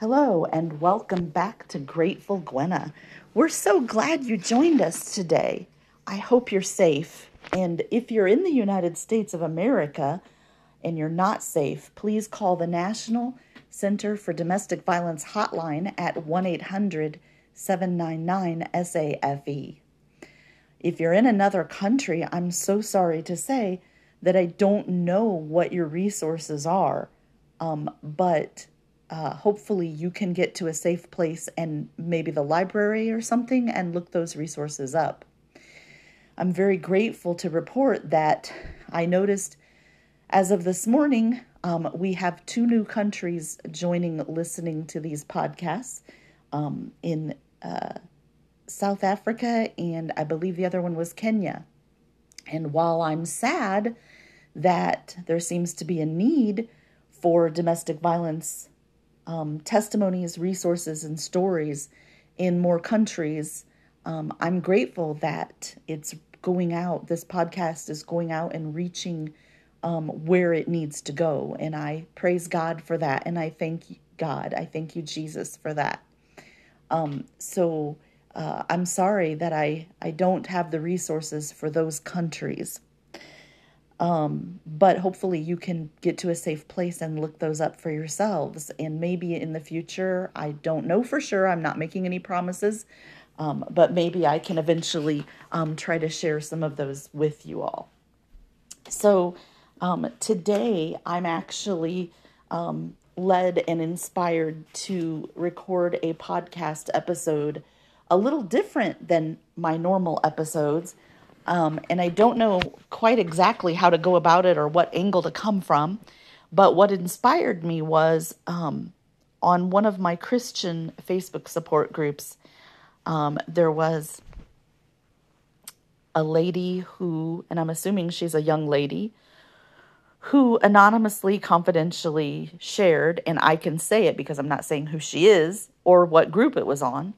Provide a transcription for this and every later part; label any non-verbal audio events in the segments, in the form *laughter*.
Hello, and welcome back to Grateful Gwena. We're so glad you joined us today. I hope you're safe. And if you're in the United States of America and you're not safe, please call the National Center for Domestic Violence hotline at 1 800 799 SAFE. If you're in another country, I'm so sorry to say that I don't know what your resources are, um, but uh, hopefully you can get to a safe place and maybe the library or something and look those resources up. I'm very grateful to report that I noticed as of this morning, um, we have two new countries joining listening to these podcasts um, in uh, South Africa, and I believe the other one was Kenya. And while I'm sad that there seems to be a need for domestic violence um, testimonies, resources, and stories in more countries. Um, I'm grateful that it's going out, this podcast is going out and reaching um, where it needs to go. And I praise God for that. And I thank God. I thank you, Jesus, for that. Um, so uh, I'm sorry that I, I don't have the resources for those countries. Um, but hopefully you can get to a safe place and look those up for yourselves. And maybe in the future, I don't know for sure, I'm not making any promises, um, but maybe I can eventually um, try to share some of those with you all. So um, today I'm actually um, led and inspired to record a podcast episode a little different than my normal episodes. Um, and I don't know quite exactly how to go about it or what angle to come from. But what inspired me was um, on one of my Christian Facebook support groups, um, there was a lady who, and I'm assuming she's a young lady, who anonymously, confidentially shared, and I can say it because I'm not saying who she is or what group it was on.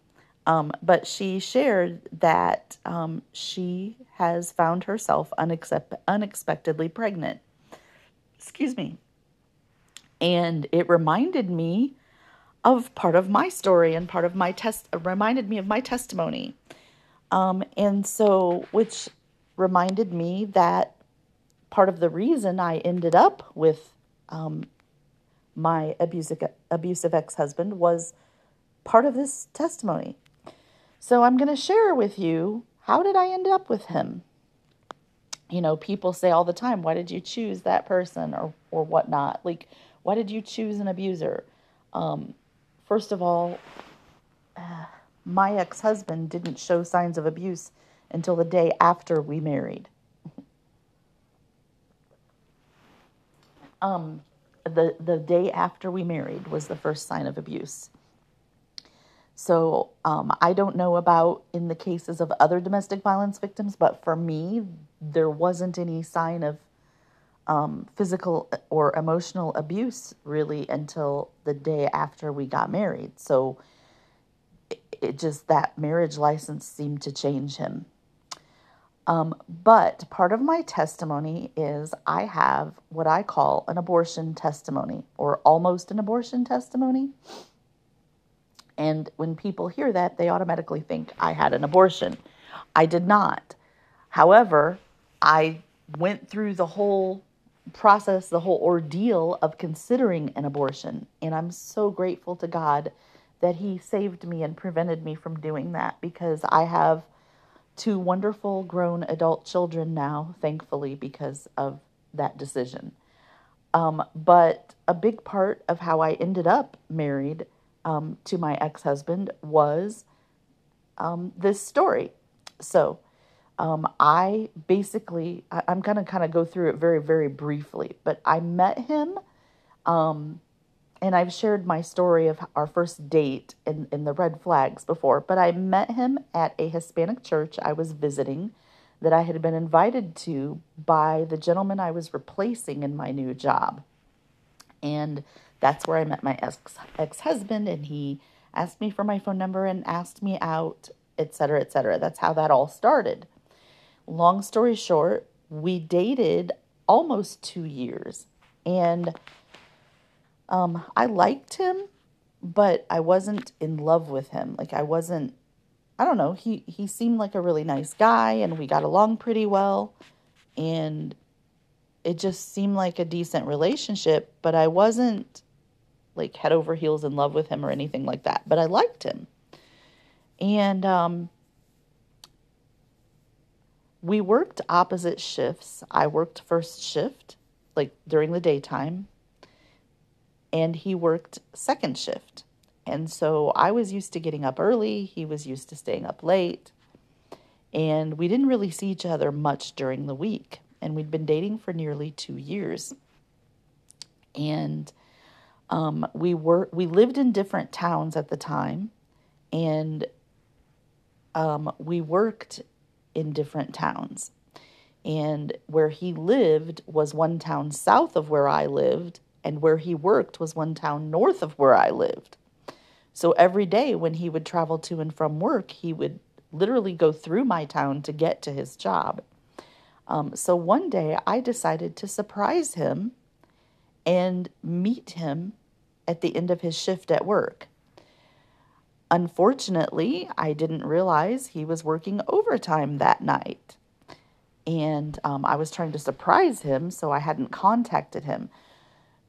Um, but she shared that um, she has found herself unexpe- unexpectedly pregnant. Excuse me. And it reminded me of part of my story and part of my test, reminded me of my testimony. Um, and so, which reminded me that part of the reason I ended up with um, my abusive, abusive ex husband was part of this testimony. So I'm going to share with you how did I end up with him? You know, people say all the time, why did you choose that person or, or whatnot? Like, why did you choose an abuser? Um, first of all, uh, my ex husband didn't show signs of abuse until the day after we married. *laughs* um, the, the day after we married was the first sign of abuse. So um, I don't know about in the cases of other domestic violence victims, but for me, there wasn't any sign of um, physical or emotional abuse really until the day after we got married. So it, it just that marriage license seemed to change him. Um, but part of my testimony is I have what I call an abortion testimony or almost an abortion testimony. And when people hear that, they automatically think I had an abortion. I did not. However, I went through the whole process, the whole ordeal of considering an abortion. And I'm so grateful to God that He saved me and prevented me from doing that because I have two wonderful grown adult children now, thankfully, because of that decision. Um, but a big part of how I ended up married um, to my ex husband was um, this story. So um, I basically, I, am going to kind of go through it very, very briefly, but I met him. Um, and I've shared my story of our first date in, in the red flags before, but I met him at a Hispanic church I was visiting that I had been invited to by the gentleman I was replacing in my new job. And that's where I met my ex ex husband, and he asked me for my phone number and asked me out, etc., etc. That's how that all started. Long story short, we dated almost two years, and um, I liked him. but I wasn't in love with him. Like I wasn't I don't know, he he seemed like a really nice guy and we got along pretty well and it just seemed like a decent relationship, but I wasn't like head over heels in love with him or anything like that, but I liked him. And um we worked opposite shifts. I worked first shift, like during the daytime, and he worked second shift. And so I was used to getting up early, he was used to staying up late, and we didn't really see each other much during the week. And we'd been dating for nearly two years. And um, we were we lived in different towns at the time, and um, we worked in different towns. And where he lived was one town south of where I lived, and where he worked was one town north of where I lived. So every day when he would travel to and from work, he would literally go through my town to get to his job. Um, so one day I decided to surprise him and meet him at the end of his shift at work. Unfortunately, I didn't realize he was working overtime that night. And um, I was trying to surprise him, so I hadn't contacted him.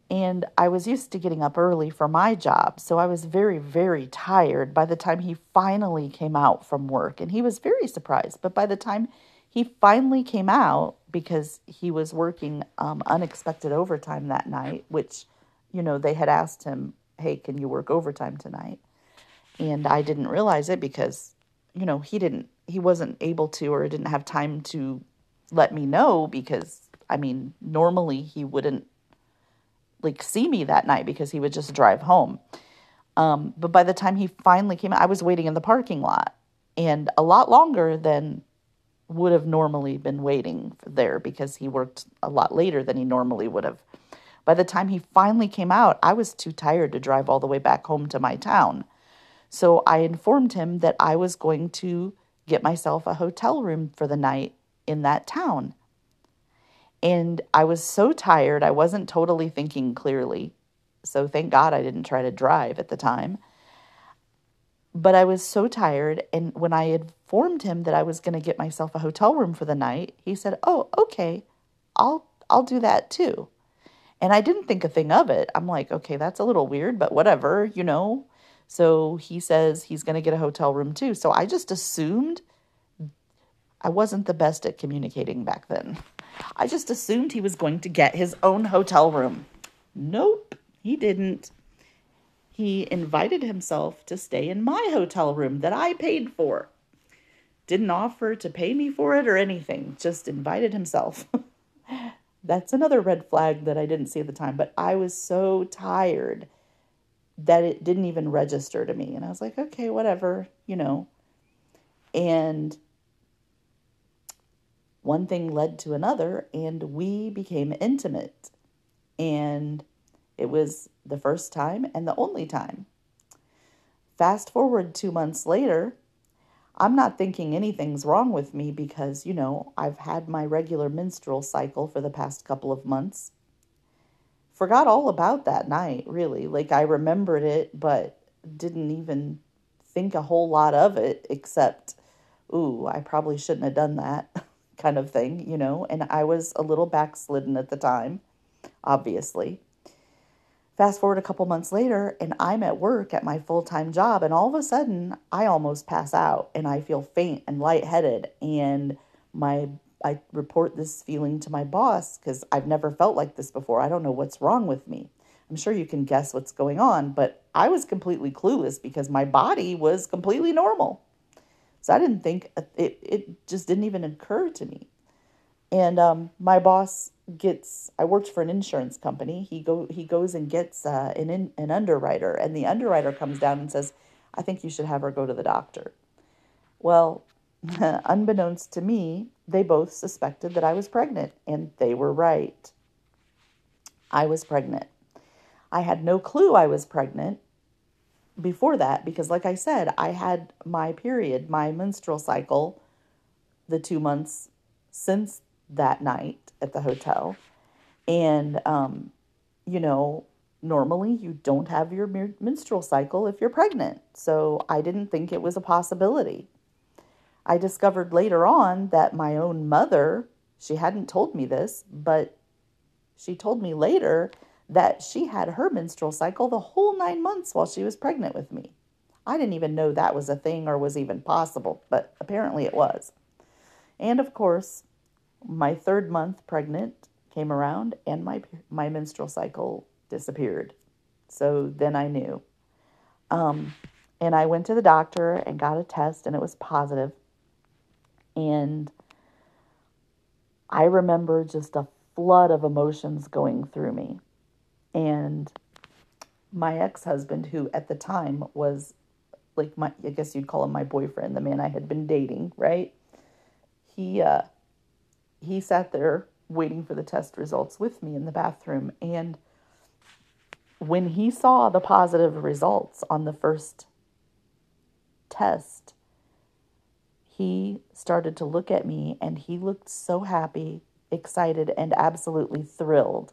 And I was used to getting up early for my job, so I was very, very tired by the time he finally came out from work. And he was very surprised. But by the time he finally came out, because he was working um, unexpected overtime that night, which, you know, they had asked him, hey, can you work overtime tonight? and I didn't realize it because you know he didn't he wasn't able to or didn't have time to let me know because I mean normally he wouldn't like see me that night because he would just drive home. Um, but by the time he finally came, I was waiting in the parking lot and a lot longer than would have normally been waiting there because he worked a lot later than he normally would have. By the time he finally came out, I was too tired to drive all the way back home to my town. So I informed him that I was going to get myself a hotel room for the night in that town. And I was so tired, I wasn't totally thinking clearly. So thank God I didn't try to drive at the time. But I was so tired. And when I informed him that I was going to get myself a hotel room for the night, he said, Oh, okay, I'll, I'll do that too. And I didn't think a thing of it. I'm like, okay, that's a little weird, but whatever, you know, so he says he's going to get a hotel room too. So I just assumed I wasn't the best at communicating back then. I just assumed he was going to get his own hotel room. Nope, he didn't. He invited himself to stay in my hotel room that I paid for. Didn't offer to pay me for it or anything, just invited himself. *laughs* That's another red flag that I didn't see at the time, but I was so tired that it didn't even register to me. And I was like, okay, whatever, you know. And one thing led to another, and we became intimate. And it was the first time and the only time. Fast forward two months later, I'm not thinking anything's wrong with me because, you know, I've had my regular menstrual cycle for the past couple of months forgot all about that night, really. Like I remembered it, but didn't even think a whole lot of it except, ooh, I probably shouldn't have done that *laughs* kind of thing, you know. And I was a little backslidden at the time, obviously. Fast forward a couple months later, and I'm at work at my full time job, and all of a sudden, I almost pass out and I feel faint and lightheaded, and my I report this feeling to my boss because I've never felt like this before. I don't know what's wrong with me. I'm sure you can guess what's going on, but I was completely clueless because my body was completely normal. So I didn't think it, it just didn't even occur to me. And um, my boss gets, I worked for an insurance company. He go he goes and gets uh, an, in, an underwriter, and the underwriter comes down and says, I think you should have her go to the doctor. Well, *laughs* unbeknownst to me, they both suspected that I was pregnant, and they were right. I was pregnant. I had no clue I was pregnant before that because, like I said, I had my period, my menstrual cycle, the two months since that night at the hotel. And, um, you know, normally you don't have your menstrual cycle if you're pregnant. So I didn't think it was a possibility. I discovered later on that my own mother, she hadn't told me this, but she told me later that she had her menstrual cycle the whole nine months while she was pregnant with me. I didn't even know that was a thing or was even possible, but apparently it was. And of course, my third month pregnant came around and my my menstrual cycle disappeared. So then I knew. Um, and I went to the doctor and got a test and it was positive. And I remember just a flood of emotions going through me. And my ex-husband who at the time was like my I guess you'd call him my boyfriend, the man I had been dating, right? He uh he sat there waiting for the test results with me in the bathroom and when he saw the positive results on the first test, he started to look at me and he looked so happy, excited, and absolutely thrilled.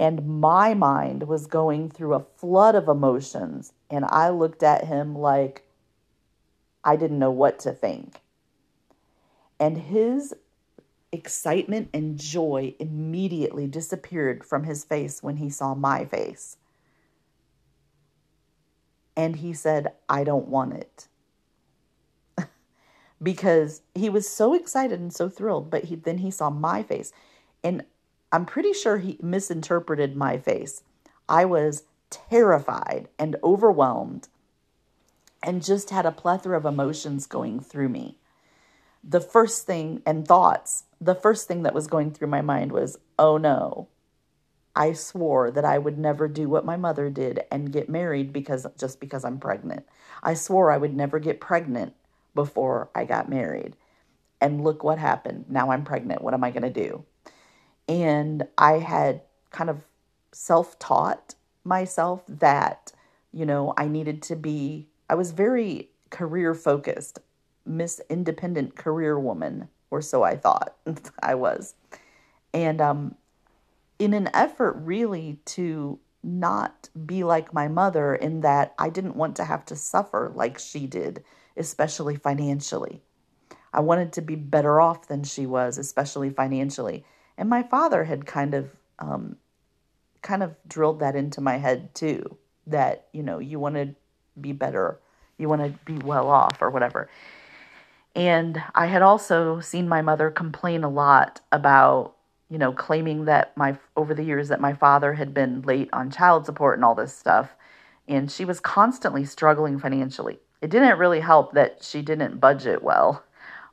And my mind was going through a flood of emotions, and I looked at him like I didn't know what to think. And his excitement and joy immediately disappeared from his face when he saw my face. And he said, I don't want it. *laughs* because he was so excited and so thrilled, but he, then he saw my face. And I'm pretty sure he misinterpreted my face. I was terrified and overwhelmed and just had a plethora of emotions going through me. The first thing and thoughts the first thing that was going through my mind was, oh no, I swore that I would never do what my mother did and get married because just because I'm pregnant. I swore I would never get pregnant before I got married. And look what happened. Now I'm pregnant. What am I going to do? And I had kind of self taught myself that, you know, I needed to be, I was very career focused, Miss Independent Career Woman or so I thought *laughs* I was. And um, in an effort really to not be like my mother, in that I didn't want to have to suffer like she did, especially financially. I wanted to be better off than she was, especially financially. And my father had kind of um, kind of drilled that into my head too that you know you want to be better you want to be well off or whatever and I had also seen my mother complain a lot about, you know, claiming that my, over the years, that my father had been late on child support and all this stuff. And she was constantly struggling financially. It didn't really help that she didn't budget well.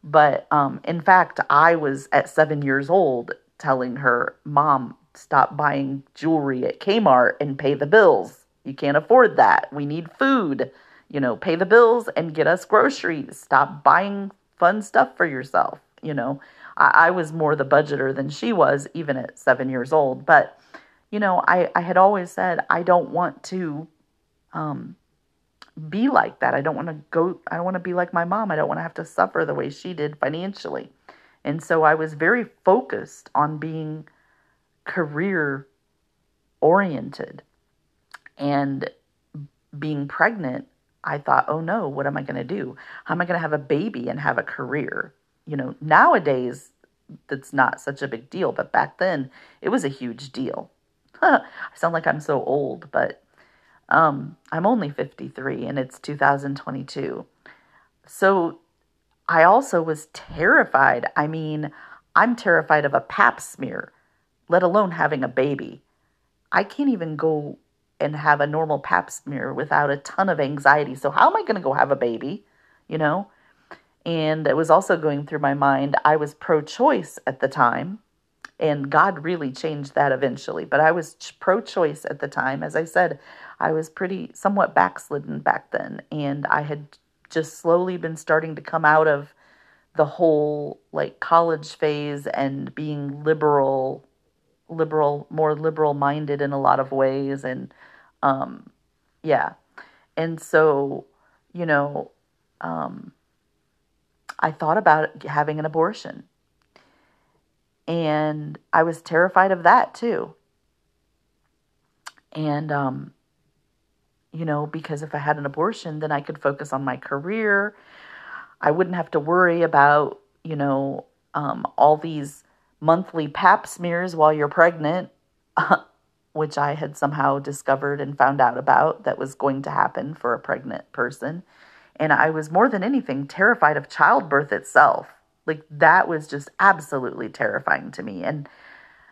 But um, in fact, I was at seven years old telling her, Mom, stop buying jewelry at Kmart and pay the bills. You can't afford that. We need food you know, pay the bills and get us groceries. Stop buying fun stuff for yourself. You know, I, I was more the budgeter than she was, even at seven years old. But, you know, I, I had always said, I don't want to um, be like that. I don't want to go, I don't want to be like my mom. I don't want to have to suffer the way she did financially. And so I was very focused on being career oriented. And being pregnant I thought, oh no, what am I going to do? How am I going to have a baby and have a career? You know, nowadays that's not such a big deal, but back then it was a huge deal. *laughs* I sound like I'm so old, but um, I'm only 53 and it's 2022. So I also was terrified. I mean, I'm terrified of a pap smear, let alone having a baby. I can't even go and have a normal pap smear without a ton of anxiety. So, how am I going to go have a baby? You know? And it was also going through my mind, I was pro choice at the time. And God really changed that eventually. But I was pro choice at the time. As I said, I was pretty somewhat backslidden back then. And I had just slowly been starting to come out of the whole like college phase and being liberal liberal more liberal minded in a lot of ways and um, yeah. And so, you know, um, I thought about having an abortion. And I was terrified of that too. And, um, you know, because if I had an abortion, then I could focus on my career. I wouldn't have to worry about, you know, um, all these monthly pap smears while you're pregnant, *laughs* which I had somehow discovered and found out about that was going to happen for a pregnant person. And I was more than anything terrified of childbirth itself. Like that was just absolutely terrifying to me. And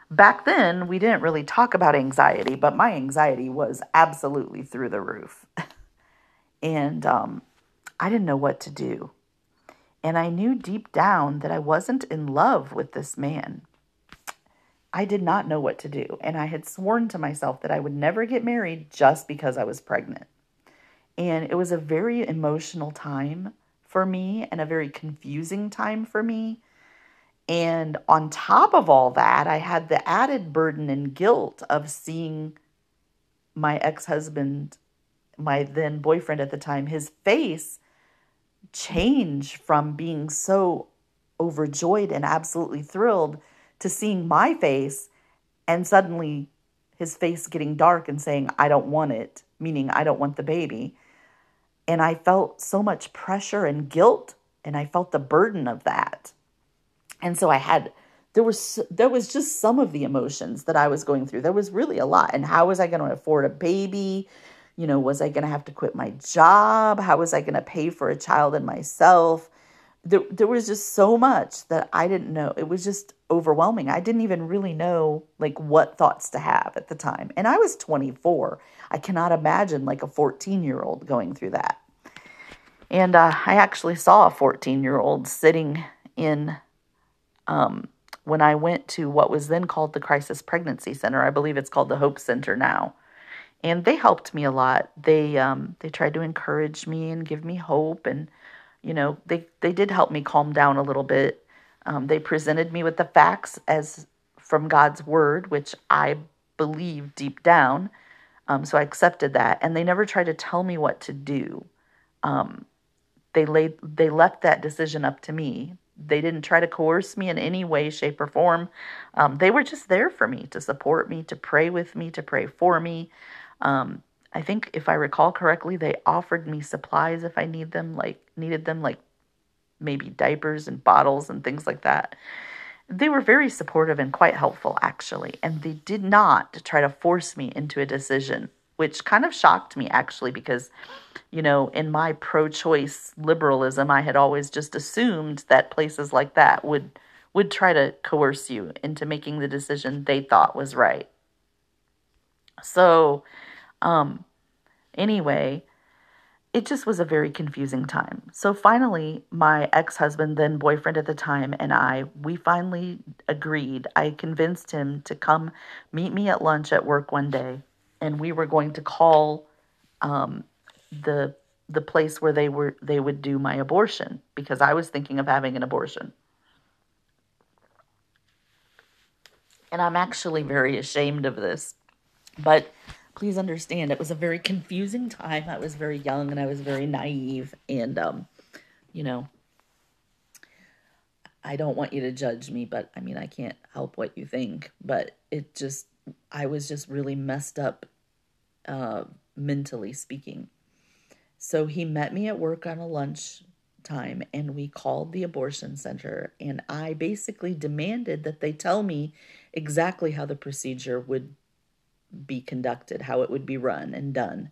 back then, we didn't really talk about anxiety, but my anxiety was absolutely through the roof. *laughs* and um, I didn't know what to do. And I knew deep down that I wasn't in love with this man. I did not know what to do. And I had sworn to myself that I would never get married just because I was pregnant. And it was a very emotional time for me and a very confusing time for me. And on top of all that, I had the added burden and guilt of seeing my ex husband, my then boyfriend at the time, his face change from being so overjoyed and absolutely thrilled to seeing my face and suddenly his face getting dark and saying, I don't want it, meaning I don't want the baby. And I felt so much pressure and guilt, and I felt the burden of that. And so I had there was there was just some of the emotions that I was going through. There was really a lot. And how was I going to afford a baby? You know, was I going to have to quit my job? How was I going to pay for a child and myself? There, there was just so much that I didn't know. It was just overwhelming. I didn't even really know like what thoughts to have at the time. And I was 24. I cannot imagine like a 14 year old going through that. And uh, I actually saw a 14 year old sitting in, um, when I went to what was then called the Crisis Pregnancy Center. I believe it's called the Hope Center now. And they helped me a lot. They um, they tried to encourage me and give me hope, and you know they they did help me calm down a little bit. Um, they presented me with the facts as from God's word, which I believe deep down. Um, so I accepted that, and they never tried to tell me what to do. Um, they laid they left that decision up to me. They didn't try to coerce me in any way, shape, or form. Um, they were just there for me to support me, to pray with me, to pray for me. Um, I think if I recall correctly, they offered me supplies if I need them, like needed them, like maybe diapers and bottles and things like that. They were very supportive and quite helpful, actually, and they did not try to force me into a decision, which kind of shocked me, actually, because, you know, in my pro choice liberalism, I had always just assumed that places like that would would try to coerce you into making the decision they thought was right. So, um, anyway, it just was a very confusing time. So finally, my ex husband, then boyfriend at the time, and I, we finally agreed. I convinced him to come meet me at lunch at work one day, and we were going to call um, the the place where they were they would do my abortion because I was thinking of having an abortion. And I'm actually very ashamed of this. But please understand it was a very confusing time. I was very young and I was very naive and um you know I don't want you to judge me, but I mean I can't help what you think, but it just I was just really messed up uh mentally speaking. So he met me at work on a lunch time and we called the abortion center and I basically demanded that they tell me exactly how the procedure would be conducted, how it would be run and done.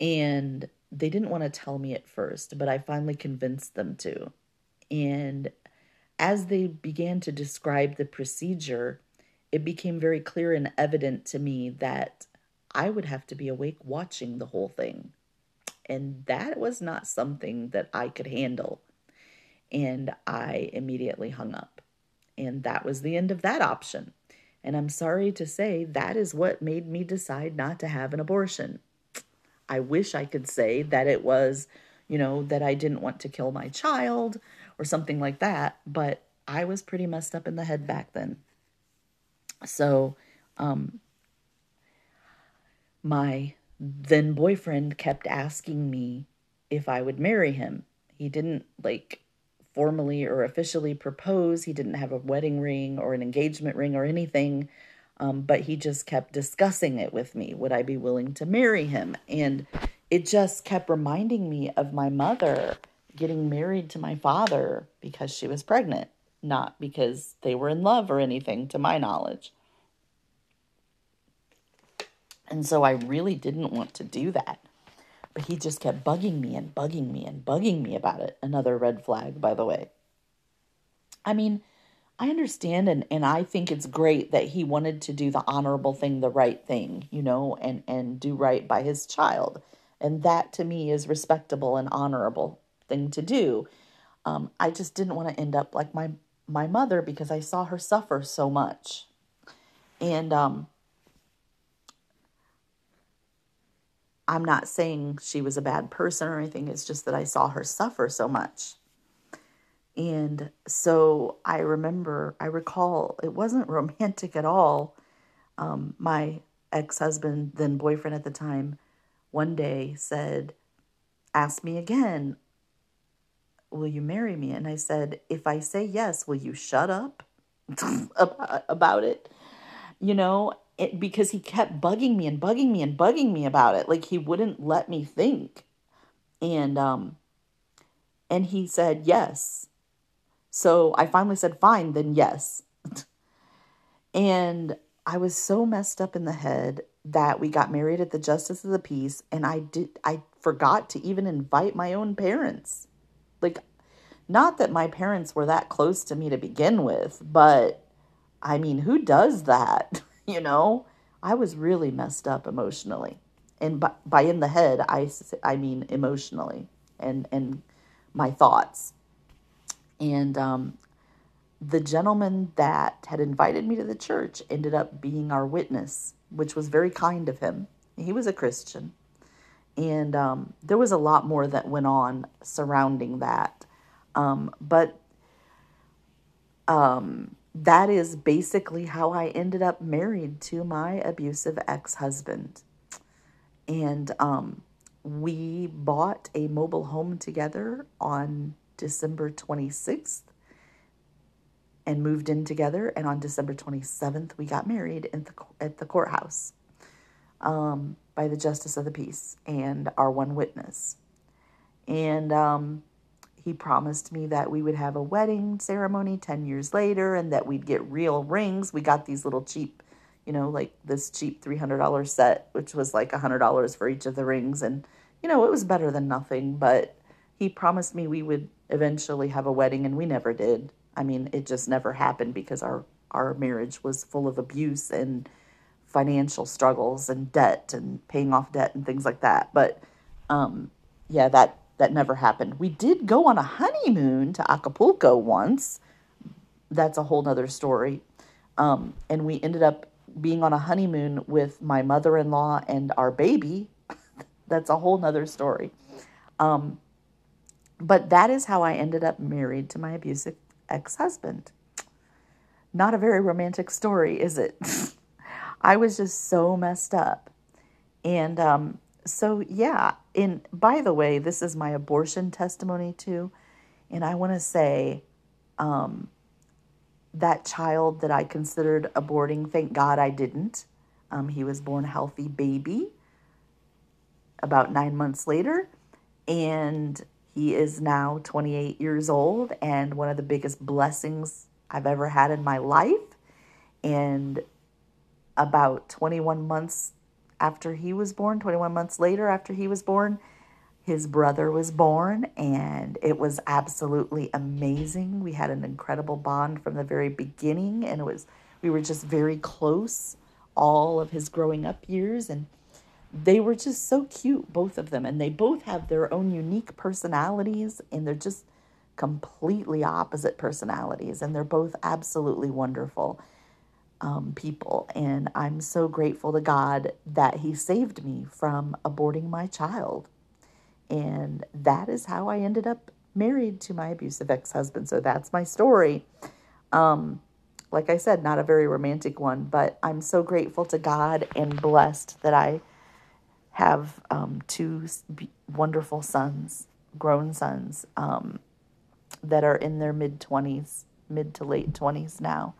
And they didn't want to tell me at first, but I finally convinced them to. And as they began to describe the procedure, it became very clear and evident to me that I would have to be awake watching the whole thing. And that was not something that I could handle. And I immediately hung up. And that was the end of that option. And I'm sorry to say that is what made me decide not to have an abortion. I wish I could say that it was, you know, that I didn't want to kill my child or something like that, but I was pretty messed up in the head back then. So, um, my then boyfriend kept asking me if I would marry him. He didn't like formally or officially propose. He didn't have a wedding ring or an engagement ring or anything. Um, but he just kept discussing it with me. Would I be willing to marry him? And it just kept reminding me of my mother getting married to my father because she was pregnant, not because they were in love or anything, to my knowledge. And so I really didn't want to do that. But he just kept bugging me and bugging me and bugging me about it. Another red flag, by the way. I mean, I understand and, and I think it's great that he wanted to do the honorable thing, the right thing, you know, and, and do right by his child. And that to me is respectable and honorable thing to do. Um, I just didn't want to end up like my my mother because I saw her suffer so much. And um, I'm not saying she was a bad person or anything. It's just that I saw her suffer so much. And so I remember, I recall it wasn't *laughs* romantic at all. Um, my ex husband, then boyfriend at the time, one day said, Ask me again, will you marry me? And I said, If I say yes, will you shut up *laughs* about it? You know, it, because he kept bugging me and bugging me and bugging me about it. Like he wouldn't let me think. And um and he said yes. So I finally said fine, then yes. *laughs* and I was so messed up in the head that we got married at the Justice of the Peace and I did I forgot to even invite my own parents. Like not that my parents were that close to me to begin with, but I mean, who does that? *laughs* you know, I was really messed up emotionally. And by, by in the head, I, I mean emotionally and, and my thoughts. And um, the gentleman that had invited me to the church ended up being our witness, which was very kind of him. He was a Christian. And um, there was a lot more that went on surrounding that. Um, but um, that is basically how I ended up married to my abusive ex husband. And um, we bought a mobile home together on December 26th and moved in together. And on December 27th, we got married at the, at the courthouse um, by the Justice of the Peace and our one witness. And um, he promised me that we would have a wedding ceremony 10 years later and that we'd get real rings. We got these little cheap, you know, like this cheap $300 set, which was like $100 for each of the rings. And, you know, it was better than nothing, but he promised me we would eventually have a wedding and we never did. I mean, it just never happened because our, our marriage was full of abuse and financial struggles and debt and paying off debt and things like that. But, um, yeah, that that never happened. We did go on a honeymoon to Acapulco once. That's a whole nother story. Um, and we ended up being on a honeymoon with my mother in law and our baby. *laughs* That's a whole nother story. Um, but that is how I ended up married to my abusive ex husband. Not a very romantic story, is it? *laughs* I was just so messed up. And um, so yeah and by the way this is my abortion testimony too and i want to say um, that child that i considered aborting thank god i didn't. Um, he was born a healthy baby about nine months later and he is now 28 years old and one of the biggest blessings i've ever had in my life and about 21 months after he was born, 21 months later after he was born, his brother was born, and it was absolutely amazing. We had an incredible bond from the very beginning, and it was we were just very close all of his growing up years, and they were just so cute, both of them, and they both have their own unique personalities, and they're just completely opposite personalities, and they're both absolutely wonderful um, people. And I'm so grateful to God that He saved me from aborting my child. And that is how I ended up married to my abusive ex husband. So that's my story. Um, like I said, not a very romantic one, but I'm so grateful to God and blessed that I have um, two wonderful sons, grown sons, um, that are in their mid 20s, mid to late 20s now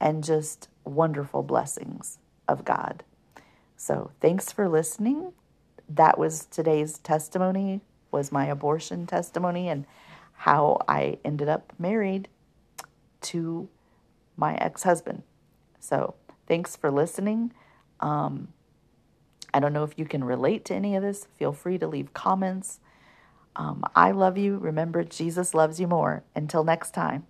and just wonderful blessings of God. So, thanks for listening. That was today's testimony was my abortion testimony and how I ended up married to my ex-husband. So, thanks for listening. Um, I don't know if you can relate to any of this. Feel free to leave comments. Um, I love you. Remember, Jesus loves you more. Until next time.